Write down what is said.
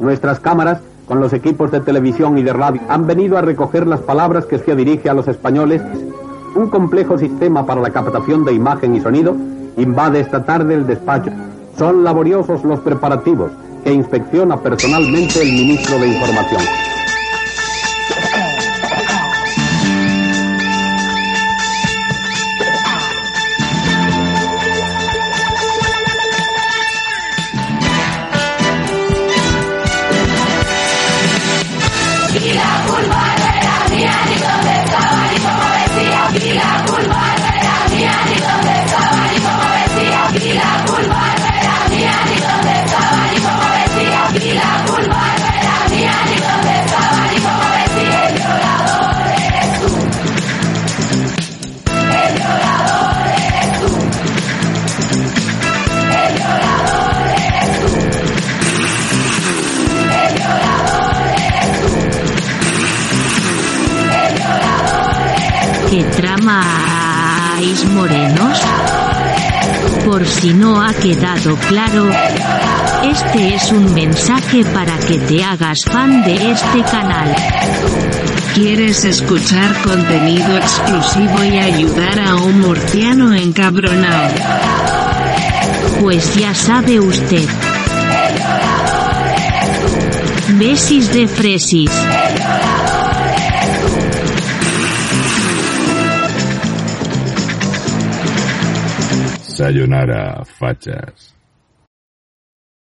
Nuestras cámaras, con los equipos de televisión y de radio, han venido a recoger las palabras que se dirige a los españoles. Un complejo sistema para la captación de imagen y sonido invade esta tarde el despacho. Son laboriosos los preparativos que inspecciona personalmente el ministro de Información. Y la ¿Qué tramáis morenos? Por si no ha quedado claro, este es un mensaje para que te hagas fan de este canal. ¿Quieres escuchar contenido exclusivo y ayudar a un murciano encabronado? Pues ya sabe usted. Besis de fresis. Sayonara, fachas.